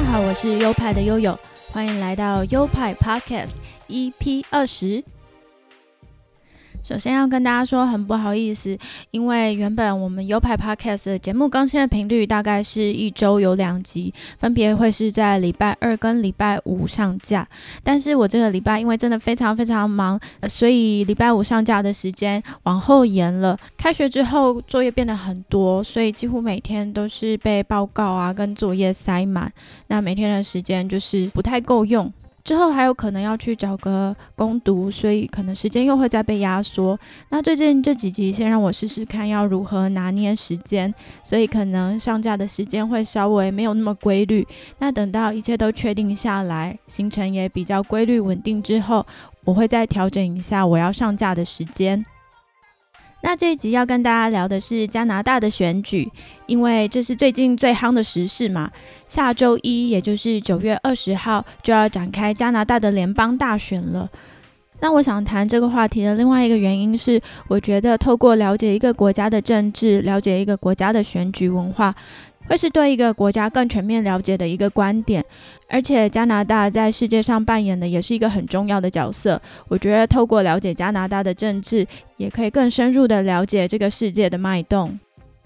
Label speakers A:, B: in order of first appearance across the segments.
A: 大家好，我是优派的悠悠，欢迎来到优派 Podcast EP 二十。首先要跟大家说，很不好意思，因为原本我们优派 Podcast 的节目更新的频率大概是一周有两集，分别会是在礼拜二跟礼拜五上架。但是我这个礼拜因为真的非常非常忙，所以礼拜五上架的时间往后延了。开学之后作业变得很多，所以几乎每天都是被报告啊跟作业塞满，那每天的时间就是不太够用。之后还有可能要去找个攻读，所以可能时间又会再被压缩。那最近这几集先让我试试看要如何拿捏时间，所以可能上架的时间会稍微没有那么规律。那等到一切都确定下来，行程也比较规律稳定之后，我会再调整一下我要上架的时间。那这一集要跟大家聊的是加拿大的选举，因为这是最近最夯的时事嘛。下周一，也就是九月二十号，就要展开加拿大的联邦大选了。那我想谈这个话题的另外一个原因是，我觉得透过了解一个国家的政治，了解一个国家的选举文化。会是对一个国家更全面了解的一个观点，而且加拿大在世界上扮演的也是一个很重要的角色。我觉得透过了解加拿大的政治，也可以更深入的了解这个世界的脉动。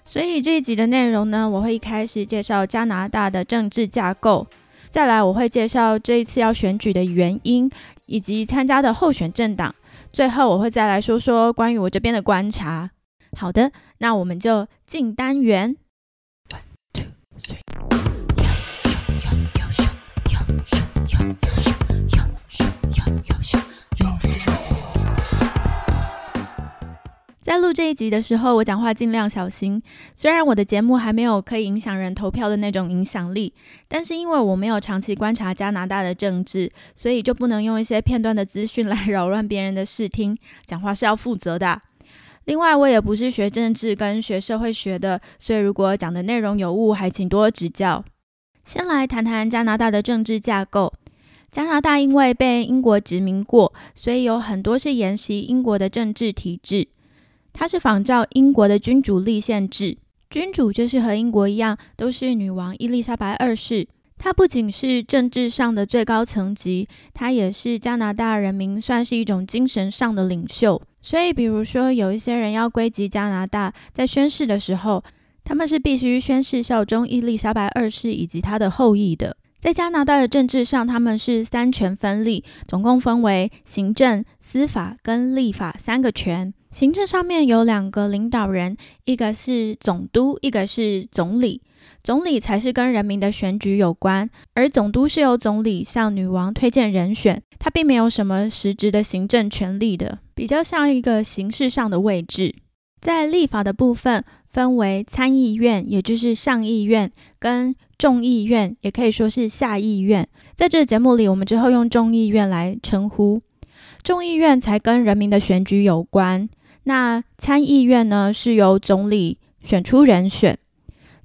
A: 所以这一集的内容呢，我会一开始介绍加拿大的政治架构，再来我会介绍这一次要选举的原因以及参加的候选政党，最后我会再来说说关于我这边的观察。好的，那我们就进单元。在录这一集的时候，我讲话尽量小心。虽然我的节目还没有可以影响人投票的那种影响力，但是因为我没有长期观察加拿大的政治，所以就不能用一些片段的资讯来扰乱别人的视听。讲话是要负责的。另外，我也不是学政治跟学社会学的，所以如果讲的内容有误，还请多指教。先来谈谈加拿大的政治架构。加拿大因为被英国殖民过，所以有很多是沿袭英国的政治体制。它是仿照英国的君主立宪制，君主就是和英国一样，都是女王伊丽莎白二世。她不仅是政治上的最高层级，她也是加拿大人民算是一种精神上的领袖。所以，比如说，有一些人要归籍加拿大，在宣誓的时候，他们是必须宣誓效忠伊丽莎白二世以及她的后裔的。在加拿大的政治上，他们是三权分立，总共分为行政、司法跟立法三个权。行政上面有两个领导人，一个是总督，一个是总理。总理才是跟人民的选举有关，而总督是由总理向女王推荐人选，他并没有什么实质的行政权力的，比较像一个形式上的位置。在立法的部分，分为参议院，也就是上议院，跟众议院，也可以说是下议院。在这个节目里，我们之后用众议院来称呼。众议院才跟人民的选举有关，那参议院呢，是由总理选出人选。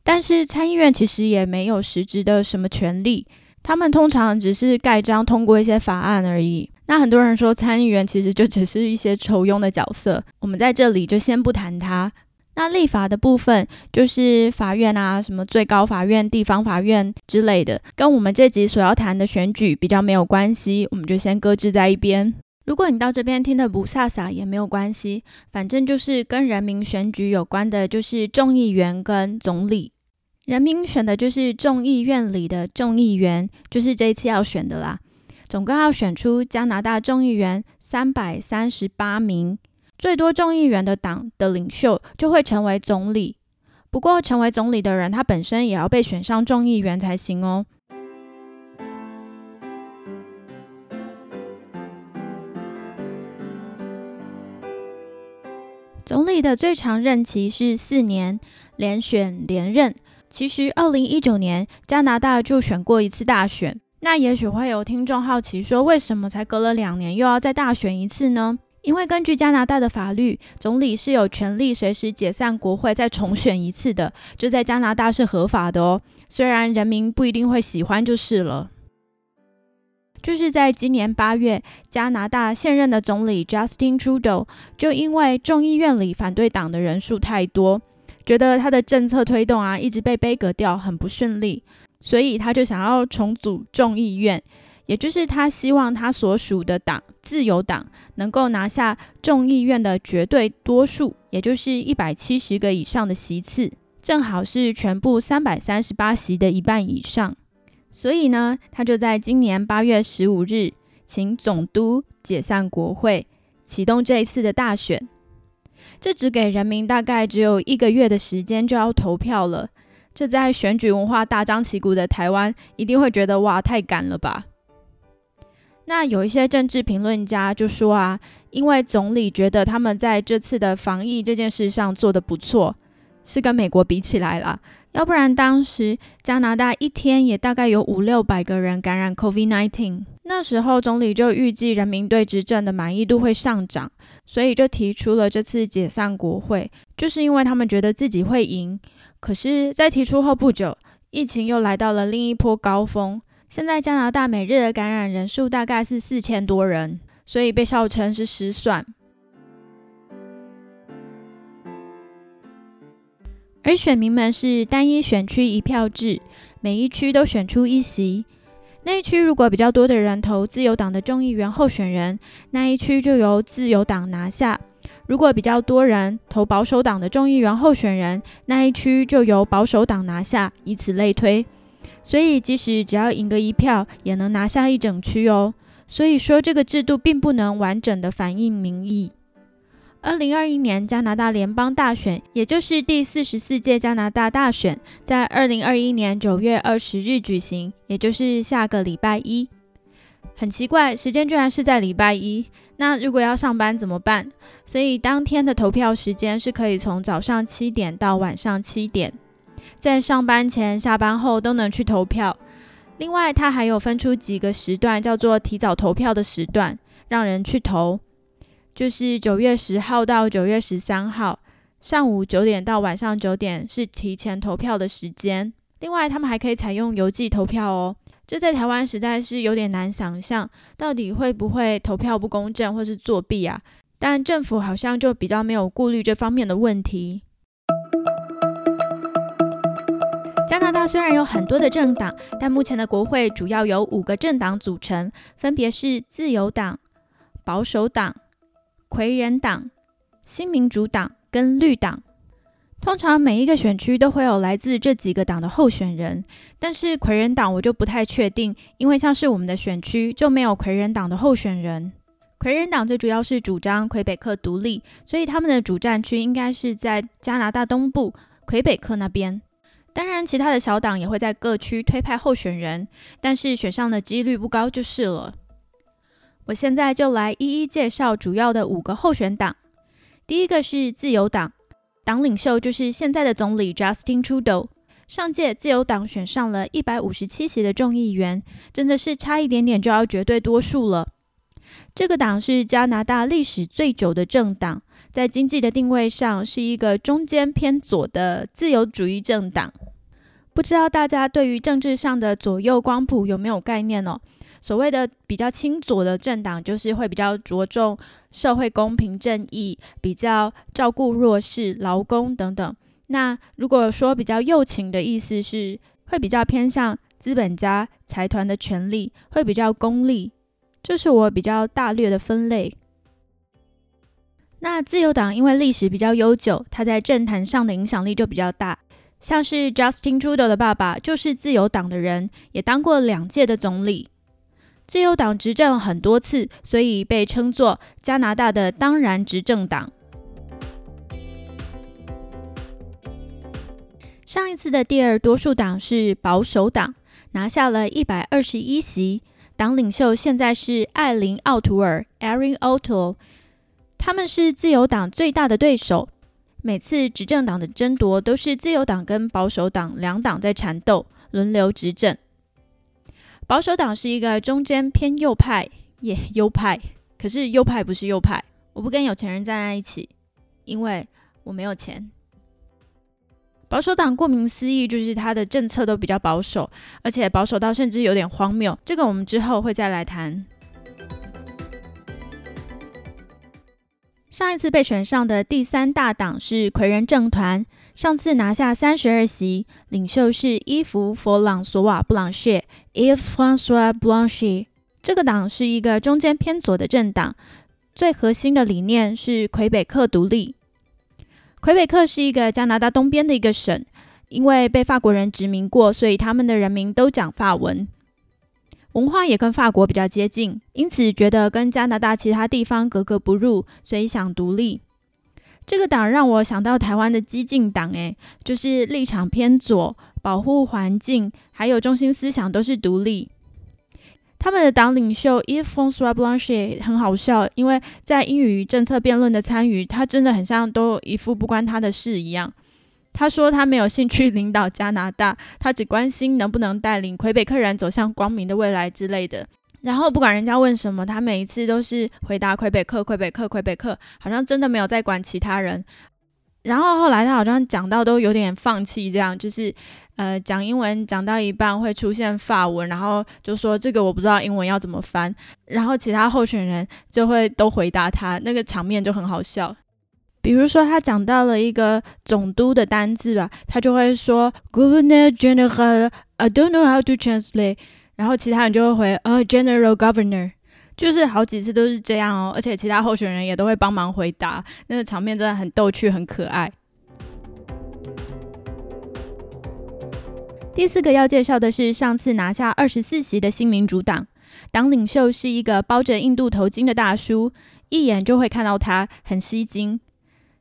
A: 但是参议院其实也没有实质的什么权利，他们通常只是盖章通过一些法案而已。那很多人说参议员其实就只是一些抽佣的角色，我们在这里就先不谈他。那立法的部分就是法院啊，什么最高法院、地方法院之类的，跟我们这集所要谈的选举比较没有关系，我们就先搁置在一边。如果你到这边听的不飒飒也没有关系，反正就是跟人民选举有关的，就是众议员跟总理。人民选的就是众议院里的众议员，就是这一次要选的啦。总共要选出加拿大众议员三百三十八名，最多众议员的党的领袖就会成为总理。不过，成为总理的人他本身也要被选上众议员才行哦。总理的最长任期是四年，连选连任。其实，二零一九年加拿大就选过一次大选。那也许会有听众好奇说，为什么才隔了两年又要再大选一次呢？因为根据加拿大的法律，总理是有权利随时解散国会再重选一次的，这在加拿大是合法的哦。虽然人民不一定会喜欢，就是了。就是在今年八月，加拿大现任的总理 Justin Trudeau 就因为众议院里反对党的人数太多，觉得他的政策推动啊一直被背革掉，很不顺利，所以他就想要重组众议院，也就是他希望他所属的党自由党能够拿下众议院的绝对多数，也就是一百七十个以上的席次，正好是全部三百三十八席的一半以上。所以呢，他就在今年八月十五日，请总督解散国会，启动这一次的大选。这只给人民大概只有一个月的时间就要投票了。这在选举文化大张旗鼓的台湾，一定会觉得哇，太赶了吧？那有一些政治评论家就说啊，因为总理觉得他们在这次的防疫这件事上做得不错，是跟美国比起来啦。要不然当时加拿大一天也大概有五六百个人感染 COVID-19，那时候总理就预计人民对执政的满意度会上涨，所以就提出了这次解散国会，就是因为他们觉得自己会赢。可是，在提出后不久，疫情又来到了另一波高峰。现在加拿大每日的感染人数大概是四千多人，所以被笑称是失算。而选民们是单一选区一票制，每一区都选出一席。那一区如果比较多的人投自由党的众议员候选人，那一区就由自由党拿下；如果比较多人投保守党的众议员候选人，那一区就由保守党拿下，以此类推。所以，即使只要赢个一票，也能拿下一整区哦。所以说，这个制度并不能完整的反映民意。二零二一年加拿大联邦大选，也就是第四十四届加拿大大选，在二零二一年九月二十日举行，也就是下个礼拜一。很奇怪，时间居然是在礼拜一。那如果要上班怎么办？所以当天的投票时间是可以从早上七点到晚上七点，在上班前、下班后都能去投票。另外，它还有分出几个时段，叫做提早投票的时段，让人去投。就是九月十号到九月十三号上午九点到晚上九点是提前投票的时间。另外，他们还可以采用邮寄投票哦。这在台湾实在是有点难想象，到底会不会投票不公正或是作弊啊？但政府好像就比较没有顾虑这方面的问题。加拿大虽然有很多的政党，但目前的国会主要由五个政党组成，分别是自由党、保守党。魁人党、新民主党跟绿党，通常每一个选区都会有来自这几个党的候选人。但是魁人党我就不太确定，因为像是我们的选区就没有魁人党的候选人。魁人党最主要是主张魁北克独立，所以他们的主战区应该是在加拿大东部魁北克那边。当然，其他的小党也会在各区推派候选人，但是选上的几率不高就是了。我现在就来一一介绍主要的五个候选党。第一个是自由党，党领袖就是现在的总理 Justin Trudeau。上届自由党选上了一百五十七席的众议员，真的是差一点点就要绝对多数了。这个党是加拿大历史最久的政党，在经济的定位上是一个中间偏左的自由主义政党。不知道大家对于政治上的左右光谱有没有概念哦？所谓的比较亲左的政党，就是会比较着重社会公平正义，比较照顾弱势、劳工等等。那如果说比较右倾的意思是，会比较偏向资本家、财团的权利，会比较功利。这是我比较大略的分类。那自由党因为历史比较悠久，它在政坛上的影响力就比较大。像是 Justin Trudeau 的爸爸就是自由党的人，也当过两届的总理。自由党执政很多次，所以被称作加拿大的当然执政党。上一次的第二多数党是保守党，拿下了一百二十一席，党领袖现在是艾琳·奥图尔 （Erin O'Toole）。他们是自由党最大的对手，每次执政党的争夺都是自由党跟保守党两党在缠斗，轮流执政。保守党是一个中间偏右派，也右派，可是右派不是右派。我不跟有钱人站在一起，因为我没有钱。保守党顾名思义就是它的政策都比较保守，而且保守到甚至有点荒谬。这个我们之后会再来谈。上一次被选上的第三大党是魁人政团，上次拿下三十二席，领袖是伊芙·佛朗索瓦·布朗谢 （Yves François Blanchet）。这个党是一个中间偏左的政党，最核心的理念是魁北克独立。魁北克是一个加拿大东边的一个省，因为被法国人殖民过，所以他们的人民都讲法文。文化也跟法国比较接近，因此觉得跟加拿大其他地方格格不入，所以想独立。这个党让我想到台湾的激进党，诶，就是立场偏左，保护环境，还有中心思想都是独立。他们的党领袖 Yves François Blanchet 很好笑，因为在英语政策辩论的参与，他真的很像都一副不关他的事一样。他说他没有兴趣领导加拿大，他只关心能不能带领魁北克人走向光明的未来之类的。然后不管人家问什么，他每一次都是回答魁北克、魁北克、魁北克，好像真的没有在管其他人。然后后来他好像讲到都有点放弃，这样就是呃讲英文讲到一半会出现法文，然后就说这个我不知道英文要怎么翻，然后其他候选人就会都回答他，那个场面就很好笑。比如说，他讲到了一个总督的单字吧，他就会说 Governor General，I don't know how to translate。然后其他人就会回呃 General Governor，就是好几次都是这样哦。而且其他候选人也都会帮忙回答，那个场面真的很逗趣，很可爱。第四个要介绍的是上次拿下二十四席的新民主党，党领袖是一个包着印度头巾的大叔，一眼就会看到他，很吸睛。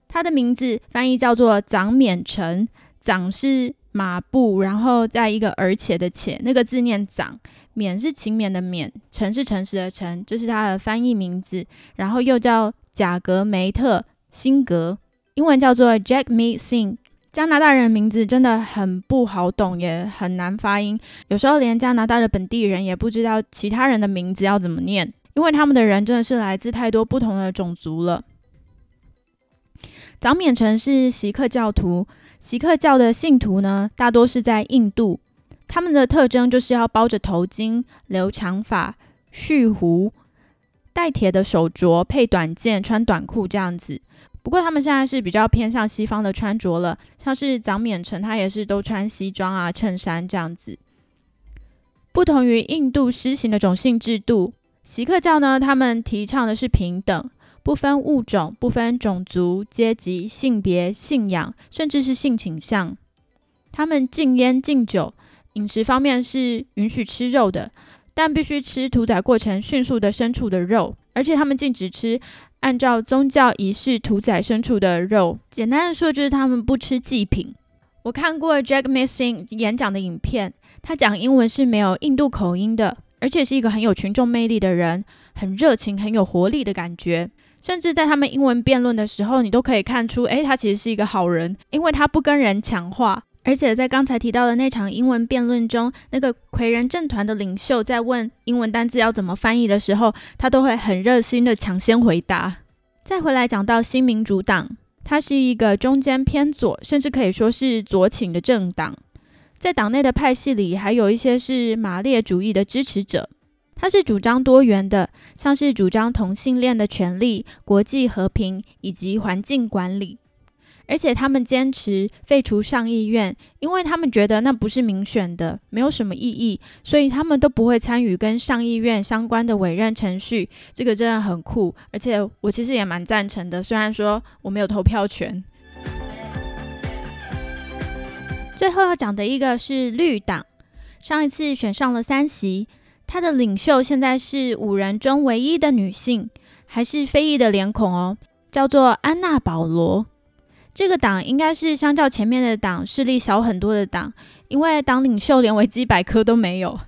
A: 他的名字翻译叫做长勉成，长是马步，然后在一个而且的且，那个字念长，勉是勤勉的勉，诚是诚实的诚，这是他的翻译名字。然后又叫贾格梅特辛格，英文叫做 Jack Me Sing。加拿大人名字真的很不好懂，也很难发音，有时候连加拿大的本地人也不知道其他人的名字要怎么念，因为他们的人真的是来自太多不同的种族了。长勉成是锡克教徒，锡克教的信徒呢，大多是在印度。他们的特征就是要包着头巾、留长发、蓄胡、戴铁的手镯、配短剑、穿短裤这样子。不过他们现在是比较偏向西方的穿着了，像是长勉成，他也是都穿西装啊、衬衫这样子。不同于印度施行的种姓制度，锡克教呢，他们提倡的是平等。不分物种，不分种族、阶级、性别、信仰，甚至是性倾向。他们禁烟禁酒，饮食方面是允许吃肉的，但必须吃屠宰过程迅速的牲畜的肉，而且他们禁止吃按照宗教仪式屠宰牲畜的肉。简单的说，就是他们不吃祭品。我看过 Jack Missing 演讲的影片，他讲英文是没有印度口音的，而且是一个很有群众魅力的人，很热情、很有活力的感觉。甚至在他们英文辩论的时候，你都可以看出，诶，他其实是一个好人，因为他不跟人抢话。而且在刚才提到的那场英文辩论中，那个魁人政团的领袖在问英文单字要怎么翻译的时候，他都会很热心的抢先回答。再回来讲到新民主党，它是一个中间偏左，甚至可以说是左倾的政党。在党内的派系里，还有一些是马列主义的支持者。他是主张多元的，像是主张同性恋的权利、国际和平以及环境管理，而且他们坚持废除上议院，因为他们觉得那不是民选的，没有什么意义，所以他们都不会参与跟上议院相关的委任程序。这个真的很酷，而且我其实也蛮赞成的，虽然说我没有投票权。最后要讲的一个是绿党，上一次选上了三席。他的领袖现在是五人中唯一的女性，还是非裔的脸孔哦，叫做安娜保罗。这个党应该是相较前面的党势力小很多的党，因为党领袖连维基百科都没有。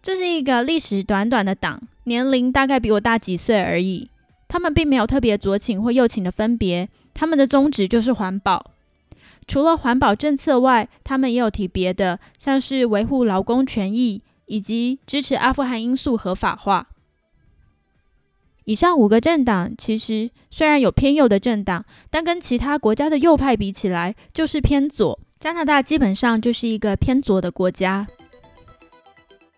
A: 这是一个历史短短的党，年龄大概比我大几岁而已。他们并没有特别左倾或右倾的分别，他们的宗旨就是环保。除了环保政策外，他们也有提别的，像是维护劳工权益。以及支持阿富汗因素合法化。以上五个政党其实虽然有偏右的政党，但跟其他国家的右派比起来，就是偏左。加拿大基本上就是一个偏左的国家。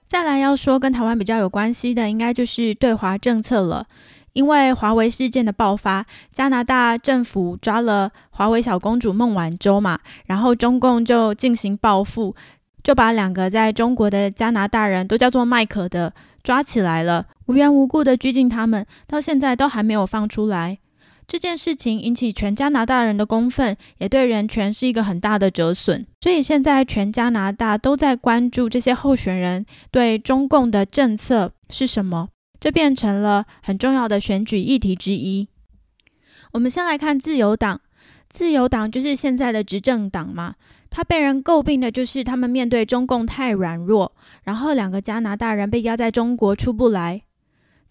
A: 再来要说跟台湾比较有关系的，应该就是对华政策了。因为华为事件的爆发，加拿大政府抓了华为小公主孟晚舟嘛，然后中共就进行报复，就把两个在中国的加拿大人都叫做麦克的抓起来了，无缘无故的拘禁他们，到现在都还没有放出来。这件事情引起全加拿大人的公愤，也对人权是一个很大的折损。所以现在全加拿大都在关注这些候选人对中共的政策是什么，这变成了很重要的选举议题之一。我们先来看自由党，自由党就是现在的执政党嘛，他被人诟病的就是他们面对中共太软弱，然后两个加拿大人被压在中国出不来。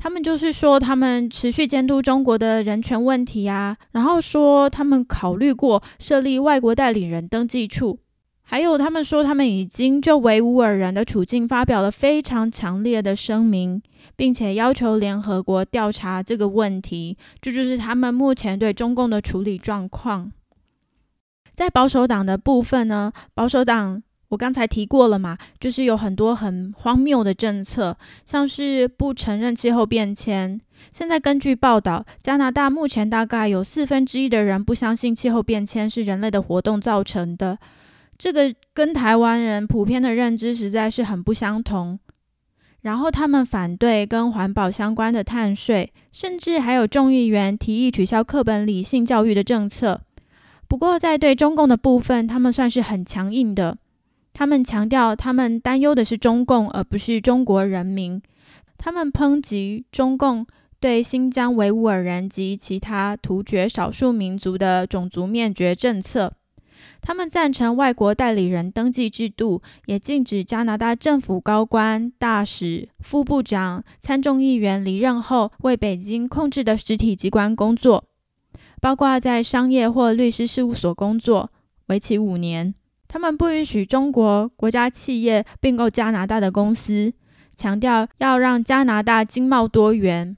A: 他们就是说，他们持续监督中国的人权问题啊，然后说他们考虑过设立外国代理人登记处，还有他们说他们已经就维吾尔人的处境发表了非常强烈的声明，并且要求联合国调查这个问题。这就是他们目前对中共的处理状况。在保守党的部分呢，保守党。我刚才提过了嘛，就是有很多很荒谬的政策，像是不承认气候变迁。现在根据报道，加拿大目前大概有四分之一的人不相信气候变迁是人类的活动造成的，这个跟台湾人普遍的认知实在是很不相同。然后他们反对跟环保相关的碳税，甚至还有众议员提议取消课本理性教育的政策。不过在对中共的部分，他们算是很强硬的。他们强调，他们担忧的是中共，而不是中国人民。他们抨击中共对新疆维吾尔人及其他突厥少数民族的种族灭绝政策。他们赞成外国代理人登记制度，也禁止加拿大政府高官、大使、副部长、参众议员离任后为北京控制的实体机关工作，包括在商业或律师事务所工作，为期五年。他们不允许中国国家企业并购加拿大的公司，强调要让加拿大经贸多元。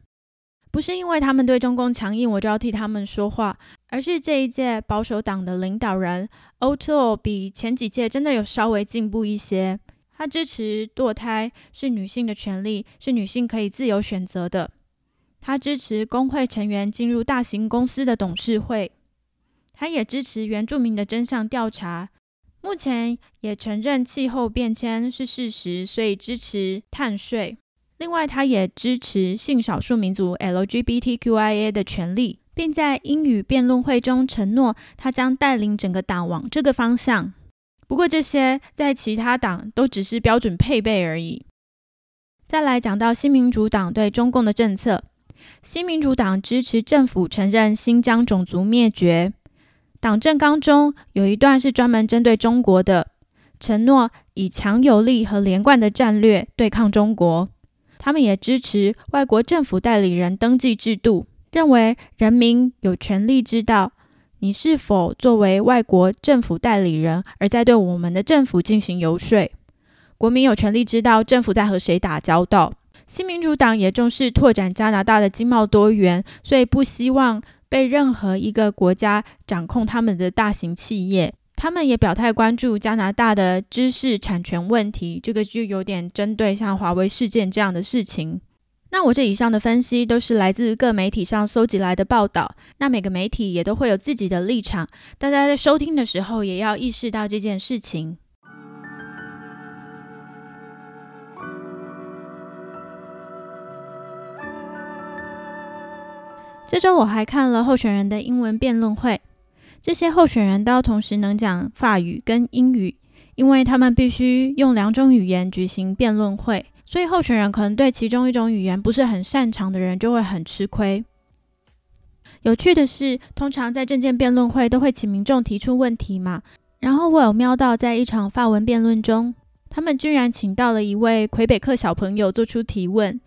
A: 不是因为他们对中共强硬，我就要替他们说话，而是这一届保守党的领导人 o t o 比前几届真的有稍微进步一些。他支持堕胎是女性的权利，是女性可以自由选择的。他支持工会成员进入大型公司的董事会。他也支持原住民的真相调查。目前也承认气候变迁是事实，所以支持碳税。另外，他也支持性少数民族 LGBTQIA 的权利，并在英语辩论会中承诺，他将带领整个党往这个方向。不过，这些在其他党都只是标准配备而已。再来讲到新民主党对中共的政策，新民主党支持政府承认新疆种族灭绝。党政纲中有一段是专门针对中国的，承诺以强有力和连贯的战略对抗中国。他们也支持外国政府代理人登记制度，认为人民有权利知道你是否作为外国政府代理人而在对我们的政府进行游说。国民有权利知道政府在和谁打交道。新民主党也重视拓展加拿大的经贸多元，所以不希望。被任何一个国家掌控他们的大型企业，他们也表态关注加拿大的知识产权问题。这个就有点针对像华为事件这样的事情。那我这以上的分析都是来自各媒体上搜集来的报道。那每个媒体也都会有自己的立场，大家在收听的时候也要意识到这件事情。这周我还看了候选人的英文辩论会，这些候选人都同时能讲法语跟英语，因为他们必须用两种语言举行辩论会，所以候选人可能对其中一种语言不是很擅长的人就会很吃亏。有趣的是，通常在政见辩论会都会请民众提出问题嘛，然后我有瞄到在一场法文辩论中，他们居然请到了一位魁北克小朋友做出提问。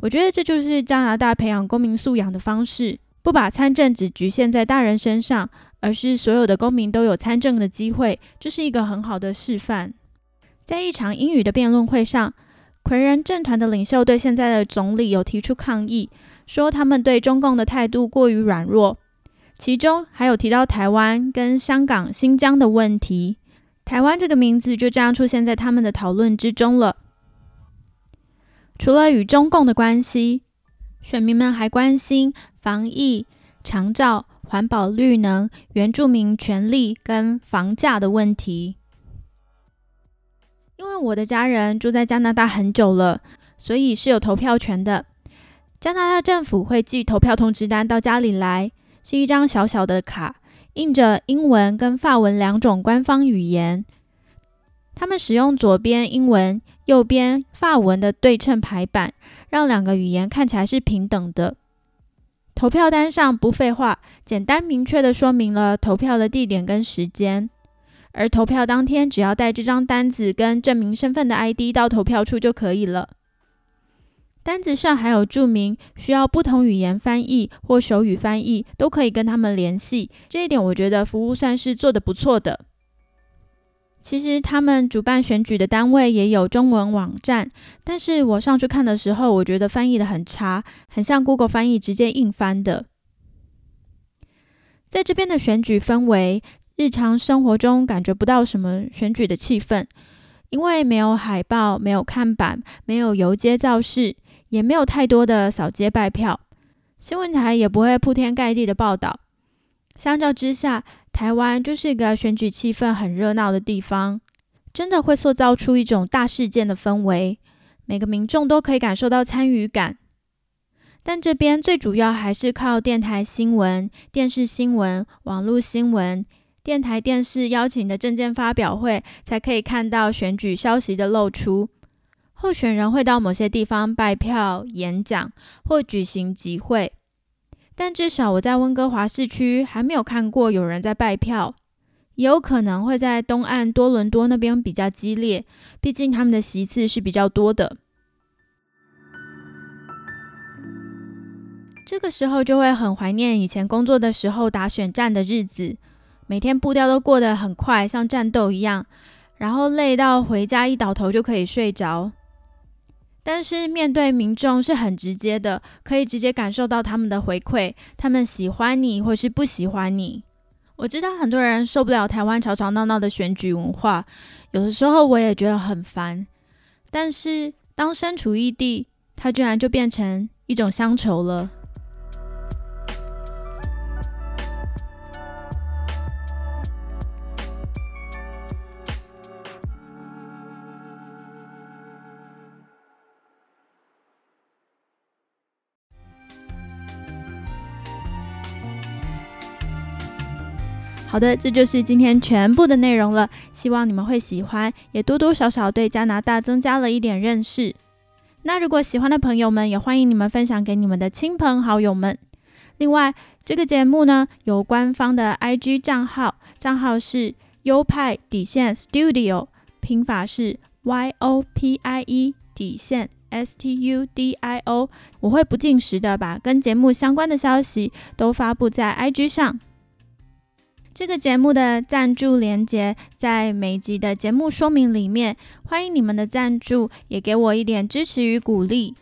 A: 我觉得这就是加拿大培养公民素养的方式，不把参政只局限在大人身上，而是所有的公民都有参政的机会，这是一个很好的示范。在一场英语的辩论会上，魁人政团的领袖对现在的总理有提出抗议，说他们对中共的态度过于软弱，其中还有提到台湾跟香港、新疆的问题。台湾这个名字就这样出现在他们的讨论之中了。除了与中共的关系，选民们还关心防疫、长照、环保、绿能、原住民权利跟房价的问题。因为我的家人住在加拿大很久了，所以是有投票权的。加拿大政府会寄投票通知单到家里来，是一张小小的卡，印着英文跟法文两种官方语言。他们使用左边英文、右边法文的对称排版，让两个语言看起来是平等的。投票单上不废话，简单明确的说明了投票的地点跟时间。而投票当天，只要带这张单子跟证明身份的 ID 到投票处就可以了。单子上还有注明需要不同语言翻译或手语翻译，都可以跟他们联系。这一点我觉得服务算是做得不错的。其实他们主办选举的单位也有中文网站，但是我上去看的时候，我觉得翻译的很差，很像 Google 翻译直接硬翻的。在这边的选举氛围。日常生活中感觉不到什么选举的气氛，因为没有海报、没有看板、没有游街造势，也没有太多的扫街拜票，新闻台也不会铺天盖地的报道。相较之下，台湾就是一个选举气氛很热闹的地方，真的会塑造出一种大事件的氛围，每个民众都可以感受到参与感。但这边最主要还是靠电台新闻、电视新闻、网络新闻。电台、电视邀请的证件发表会，才可以看到选举消息的露出。候选人会到某些地方拜票、演讲或举行集会，但至少我在温哥华市区还没有看过有人在拜票。也有可能会在东岸多伦多那边比较激烈，毕竟他们的席次是比较多的。这个时候就会很怀念以前工作的时候打选战的日子。每天步调都过得很快，像战斗一样，然后累到回家一倒头就可以睡着。但是面对民众是很直接的，可以直接感受到他们的回馈，他们喜欢你或是不喜欢你。我知道很多人受不了台湾吵吵闹闹的选举文化，有的时候我也觉得很烦。但是当身处异地，它居然就变成一种乡愁了。好的，这就是今天全部的内容了。希望你们会喜欢，也多多少少对加拿大增加了一点认识。那如果喜欢的朋友们，也欢迎你们分享给你们的亲朋好友们。另外，这个节目呢有官方的 IG 账号，账号是优派底线 Studio，拼法是 Y O P I E 底线 S T U D I O。我会不定时的把跟节目相关的消息都发布在 IG 上。这个节目的赞助连接在每集的节目说明里面，欢迎你们的赞助，也给我一点支持与鼓励。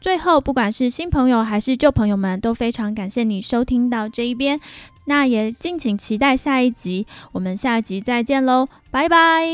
A: 最后，不管是新朋友还是旧朋友们，都非常感谢你收听到这一边，那也敬请期待下一集，我们下一集再见喽，拜拜。